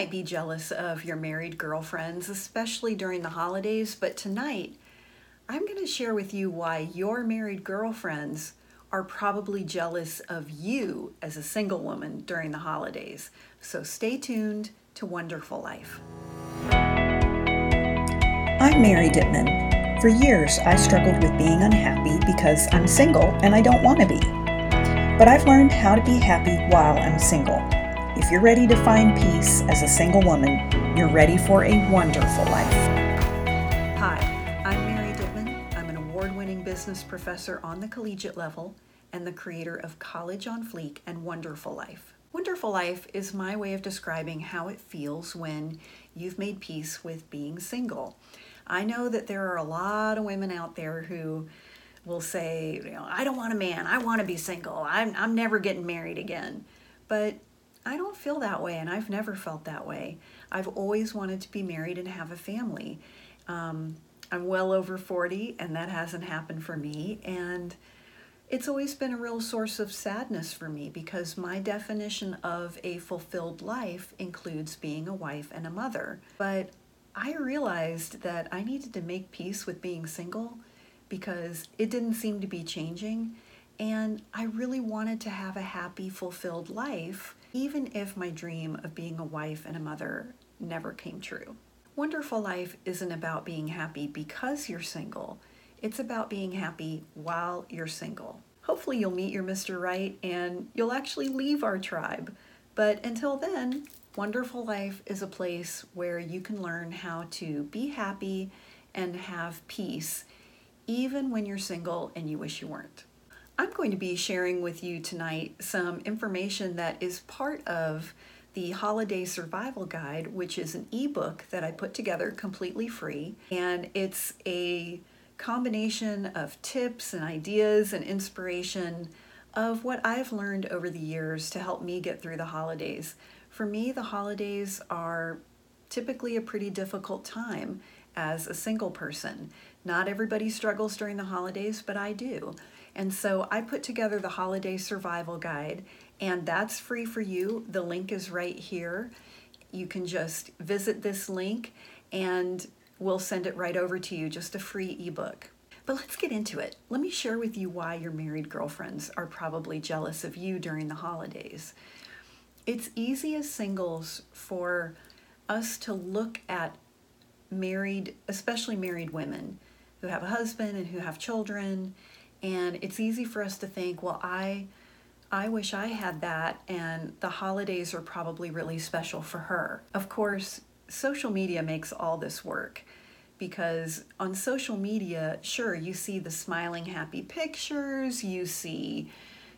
might be jealous of your married girlfriends, especially during the holidays, but tonight I'm going to share with you why your married girlfriends are probably jealous of you as a single woman during the holidays. So stay tuned to Wonderful Life. I'm Mary Dittman. For years, I struggled with being unhappy because I'm single and I don't want to be. But I've learned how to be happy while I'm single. If you're ready to find peace as a single woman, you're ready for a wonderful life. Hi, I'm Mary Dittman. I'm an award winning business professor on the collegiate level and the creator of College on Fleek and Wonderful Life. Wonderful Life is my way of describing how it feels when you've made peace with being single. I know that there are a lot of women out there who will say, you know, I don't want a man, I want to be single, I'm, I'm never getting married again. But I don't feel that way, and I've never felt that way. I've always wanted to be married and have a family. Um, I'm well over 40, and that hasn't happened for me. And it's always been a real source of sadness for me because my definition of a fulfilled life includes being a wife and a mother. But I realized that I needed to make peace with being single because it didn't seem to be changing. And I really wanted to have a happy, fulfilled life, even if my dream of being a wife and a mother never came true. Wonderful Life isn't about being happy because you're single. It's about being happy while you're single. Hopefully, you'll meet your Mr. Right and you'll actually leave our tribe. But until then, Wonderful Life is a place where you can learn how to be happy and have peace, even when you're single and you wish you weren't. I'm going to be sharing with you tonight some information that is part of the Holiday Survival Guide, which is an ebook that I put together completely free. And it's a combination of tips and ideas and inspiration of what I've learned over the years to help me get through the holidays. For me, the holidays are typically a pretty difficult time as a single person. Not everybody struggles during the holidays, but I do. And so I put together the Holiday Survival Guide, and that's free for you. The link is right here. You can just visit this link and we'll send it right over to you, just a free ebook. But let's get into it. Let me share with you why your married girlfriends are probably jealous of you during the holidays. It's easy as singles for us to look at married, especially married women who have a husband and who have children, and it's easy for us to think, well, I I wish I had that and the holidays are probably really special for her. Of course, social media makes all this work because on social media, sure, you see the smiling, happy pictures, you see,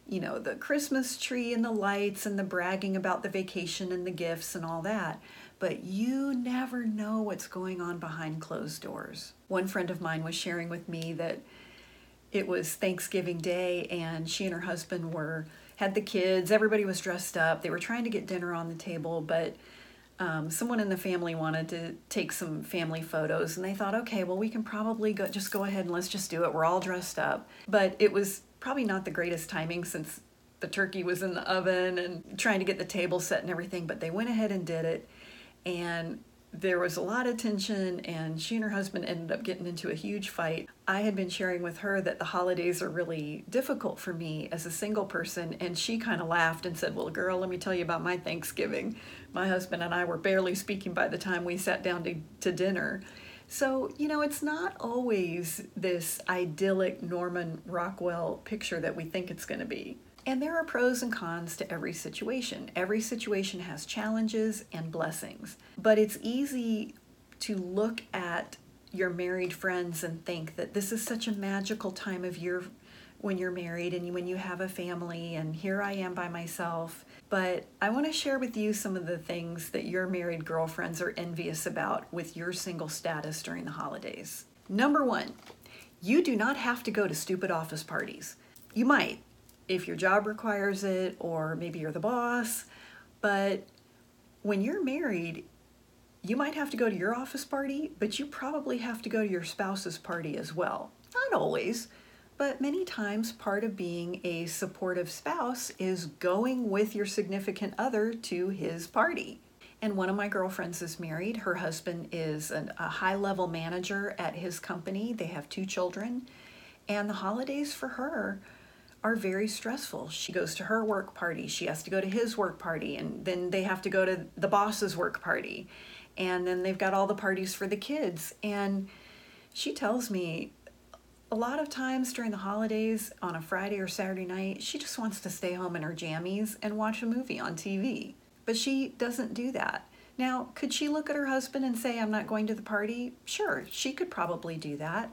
you know, the Christmas tree and the lights and the bragging about the vacation and the gifts and all that. But you never know what's going on behind closed doors. One friend of mine was sharing with me that it was Thanksgiving Day and she and her husband were had the kids, everybody was dressed up. They were trying to get dinner on the table, but um, someone in the family wanted to take some family photos and they thought okay well we can probably go just go ahead and let's just do it we're all dressed up but it was probably not the greatest timing since the turkey was in the oven and trying to get the table set and everything but they went ahead and did it and there was a lot of tension and she and her husband ended up getting into a huge fight. I had been sharing with her that the holidays are really difficult for me as a single person and she kind of laughed and said, "Well, girl, let me tell you about my Thanksgiving. My husband and I were barely speaking by the time we sat down to, to dinner." So, you know, it's not always this idyllic Norman Rockwell picture that we think it's going to be. And there are pros and cons to every situation. Every situation has challenges and blessings. But it's easy to look at your married friends and think that this is such a magical time of year when you're married and when you have a family, and here I am by myself. But I want to share with you some of the things that your married girlfriends are envious about with your single status during the holidays. Number one, you do not have to go to stupid office parties. You might, if your job requires it or maybe you're the boss. But when you're married, you might have to go to your office party, but you probably have to go to your spouse's party as well. Not always, but many times part of being a supportive spouse is going with your significant other to his party. And one of my girlfriends is married. Her husband is an, a high level manager at his company. They have two children. And the holidays for her are very stressful. She goes to her work party, she has to go to his work party, and then they have to go to the boss's work party. And then they've got all the parties for the kids. And she tells me a lot of times during the holidays on a Friday or Saturday night, she just wants to stay home in her jammies and watch a movie on TV. But she doesn't do that. Now, could she look at her husband and say, I'm not going to the party? Sure, she could probably do that.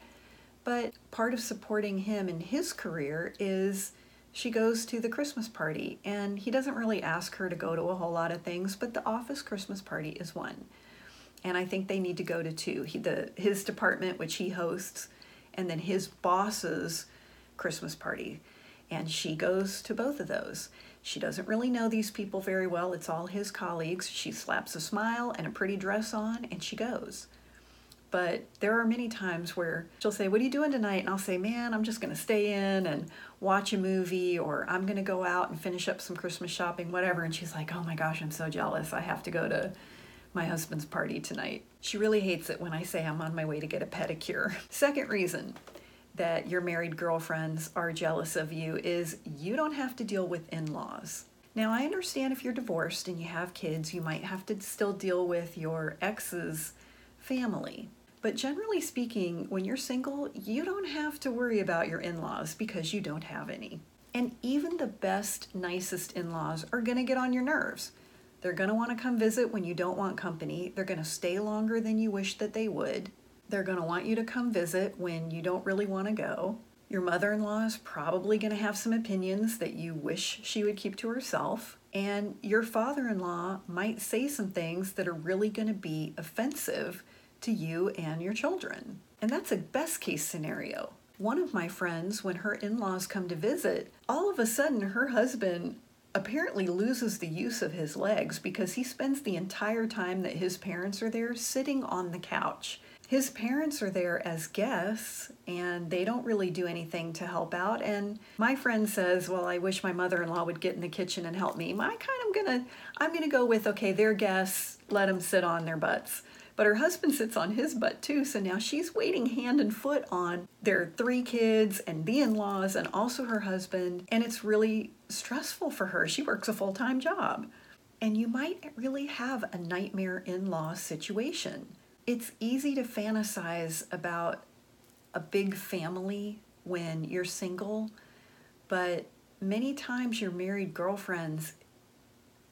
But part of supporting him in his career is she goes to the Christmas party, and he doesn't really ask her to go to a whole lot of things, but the office Christmas party is one. And I think they need to go to two. He, the, his department, which he hosts, and then his boss's Christmas party. And she goes to both of those. She doesn't really know these people very well. It's all his colleagues. She slaps a smile and a pretty dress on and she goes. But there are many times where she'll say, What are you doing tonight? And I'll say, Man, I'm just going to stay in and watch a movie, or I'm going to go out and finish up some Christmas shopping, whatever. And she's like, Oh my gosh, I'm so jealous. I have to go to my husband's party tonight. She really hates it when I say I'm on my way to get a pedicure. Second reason that your married girlfriends are jealous of you is you don't have to deal with in laws. Now, I understand if you're divorced and you have kids, you might have to still deal with your ex's family. But generally speaking, when you're single, you don't have to worry about your in laws because you don't have any. And even the best, nicest in laws are going to get on your nerves. They're going to want to come visit when you don't want company. They're going to stay longer than you wish that they would. They're going to want you to come visit when you don't really want to go. Your mother in law is probably going to have some opinions that you wish she would keep to herself. And your father in law might say some things that are really going to be offensive to you and your children. And that's a best case scenario. One of my friends, when her in laws come to visit, all of a sudden her husband apparently loses the use of his legs because he spends the entire time that his parents are there sitting on the couch. His parents are there as guests and they don't really do anything to help out. And my friend says, Well, I wish my mother in law would get in the kitchen and help me. I kind of gonna, I'm gonna go with, okay, they're guests, let them sit on their butts. But her husband sits on his butt too, so now she's waiting hand and foot on their three kids and the in laws and also her husband. And it's really stressful for her. She works a full time job. And you might really have a nightmare in law situation. It's easy to fantasize about a big family when you're single, but many times your married girlfriends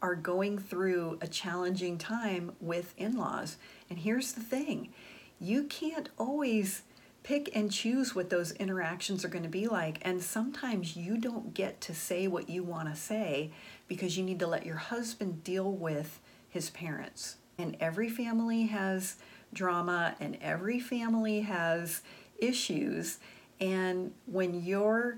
are going through a challenging time with in laws. And here's the thing you can't always pick and choose what those interactions are going to be like. And sometimes you don't get to say what you want to say because you need to let your husband deal with his parents. And every family has drama and every family has issues. And when you're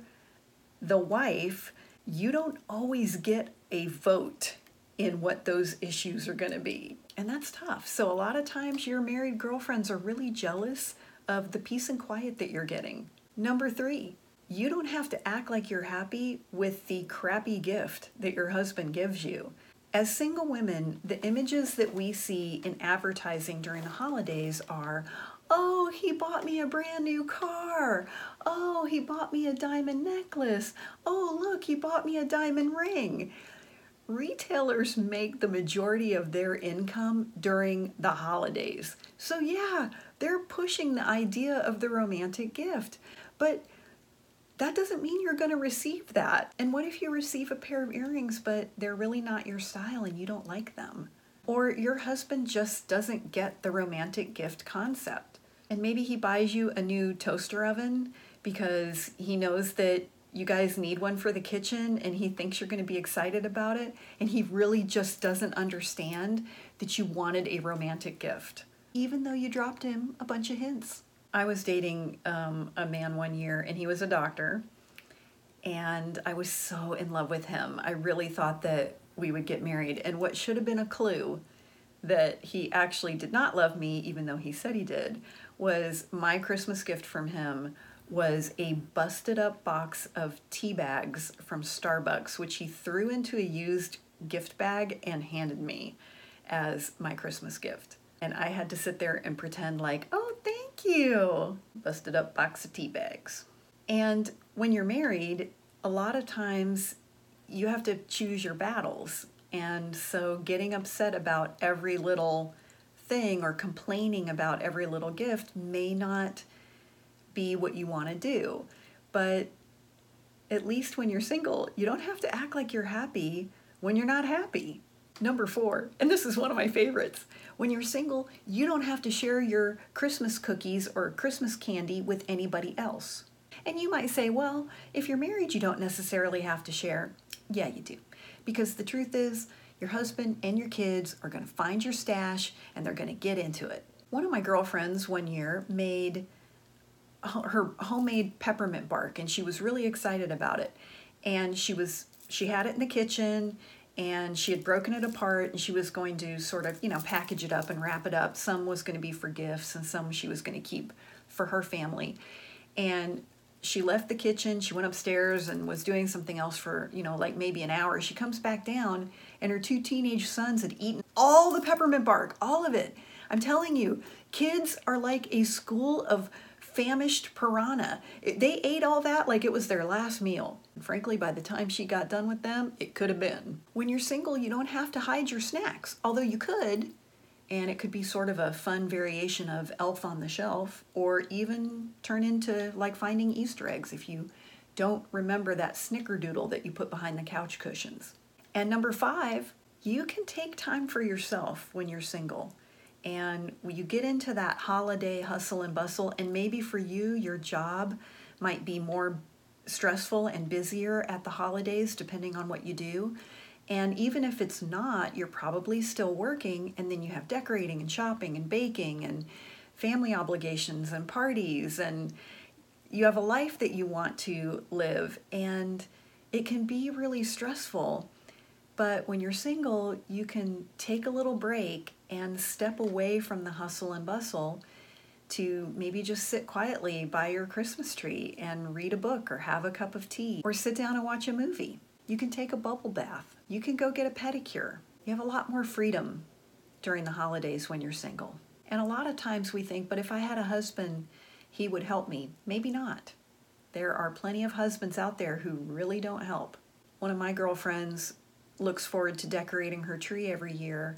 the wife, you don't always get a vote in what those issues are going to be. And that's tough. So, a lot of times, your married girlfriends are really jealous of the peace and quiet that you're getting. Number three, you don't have to act like you're happy with the crappy gift that your husband gives you. As single women, the images that we see in advertising during the holidays are oh, he bought me a brand new car. Oh, he bought me a diamond necklace. Oh, look, he bought me a diamond ring retailers make the majority of their income during the holidays. So, yeah, they're pushing the idea of the romantic gift. But that doesn't mean you're going to receive that. And what if you receive a pair of earrings, but they're really not your style and you don't like them? Or your husband just doesn't get the romantic gift concept. And maybe he buys you a new toaster oven because he knows that you guys need one for the kitchen and he thinks you're going to be excited about it and he really just doesn't understand that you wanted a romantic gift even though you dropped him a bunch of hints. I was dating um, a man one year and he was a doctor and i was so in love with him. I really thought that we would get married and what should have been a clue that he actually did not love me even though he said he did was my christmas gift from him was a busted up box of tea bags from Starbucks, which he threw into a used gift bag and handed me. as my Christmas gift. And I had to sit there and pretend like, oh, thank you. Busted up box of tea bags. And when you're married, a lot of times you have to choose your battles. And so getting upset about every little thing or complaining about every little gift may not be what you want to do. But at least when you're single, you don't have to act like you're happy when you're not happy. Number four, and this is one of my favorites. When you're single, you don't have to share your Christmas cookies or Christmas candy with anybody else. And you might say, well, if you're married, you don't necessarily have to share. Yeah, you do. Because the truth is, your husband and your kids are going to find your stash and they're going to get into it. One of my girlfriends one year made her homemade peppermint bark and she was really excited about it. And she was she had it in the kitchen and she had broken it apart and she was going to sort of, you know, package it up and wrap it up. Some was going to be for gifts and some she was going to keep for her family. And she left the kitchen, she went upstairs and was doing something else for, you know, like maybe an hour. She comes back down and her two teenage sons had eaten all the peppermint bark, all of it. I'm telling you, kids are like a school of famished piranha. They ate all that like it was their last meal. And frankly, by the time she got done with them, it could have been. When you're single, you don't have to hide your snacks, although you could. And it could be sort of a fun variation of Elf on the Shelf, or even turn into like finding Easter eggs if you don't remember that snickerdoodle that you put behind the couch cushions. And number five, you can take time for yourself when you're single. And you get into that holiday hustle and bustle, and maybe for you, your job might be more stressful and busier at the holidays, depending on what you do. And even if it's not, you're probably still working, and then you have decorating and shopping and baking and family obligations and parties, and you have a life that you want to live, and it can be really stressful. But when you're single, you can take a little break and step away from the hustle and bustle to maybe just sit quietly by your Christmas tree and read a book or have a cup of tea or sit down and watch a movie. You can take a bubble bath. You can go get a pedicure. You have a lot more freedom during the holidays when you're single. And a lot of times we think, but if I had a husband, he would help me. Maybe not. There are plenty of husbands out there who really don't help. One of my girlfriends looks forward to decorating her tree every year.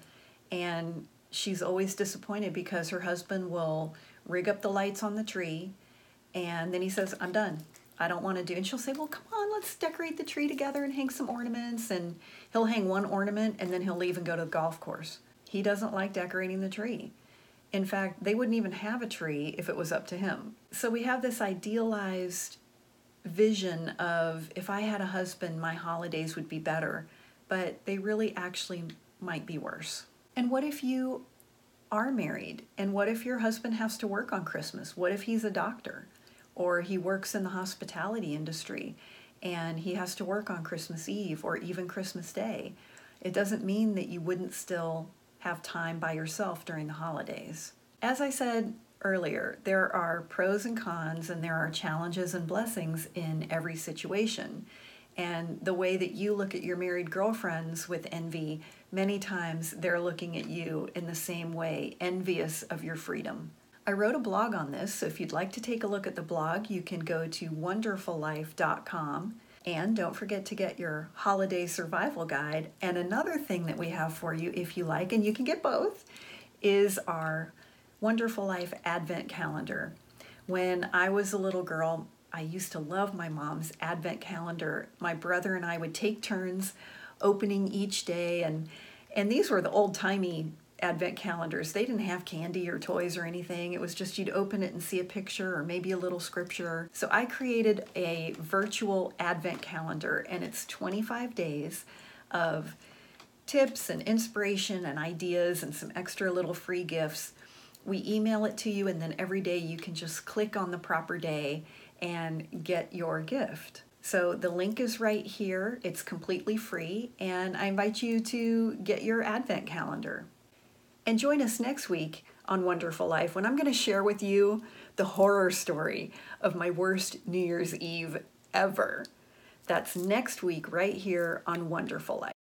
And she's always disappointed because her husband will rig up the lights on the tree and then he says i'm done. I don't want to do and she'll say well come on let's decorate the tree together and hang some ornaments and he'll hang one ornament and then he'll leave and go to the golf course. He doesn't like decorating the tree. In fact they wouldn't even have a tree if it was up to him. So we have this idealized vision of if i had a husband my holidays would be better but they really actually might be worse and what if you are married? And what if your husband has to work on Christmas? What if he's a doctor or he works in the hospitality industry and he has to work on Christmas Eve or even Christmas Day? It doesn't mean that you wouldn't still have time by yourself during the holidays. As I said earlier, there are pros and cons and there are challenges and blessings in every situation. And the way that you look at your married girlfriends with envy many times they're looking at you in the same way, envious of your freedom. I wrote a blog on this, so if you'd like to take a look at the blog, you can go to wonderfullife.com. And don't forget to get your holiday survival guide. And another thing that we have for you, if you like, and you can get both, is our Wonderful Life Advent Calendar. When I was a little girl, I used to love my mom's Advent calendar. My brother and I would take turns opening each day and and these were the old-timey advent calendars. They didn't have candy or toys or anything. It was just you'd open it and see a picture or maybe a little scripture. So i created a virtual advent calendar and it's 25 days of tips and inspiration and ideas and some extra little free gifts. We email it to you and then every day you can just click on the proper day and get your gift so the link is right here. It's completely free, and I invite you to get your Advent calendar. And join us next week on Wonderful Life when I'm going to share with you the horror story of my worst New Year's Eve ever. That's next week, right here on Wonderful Life.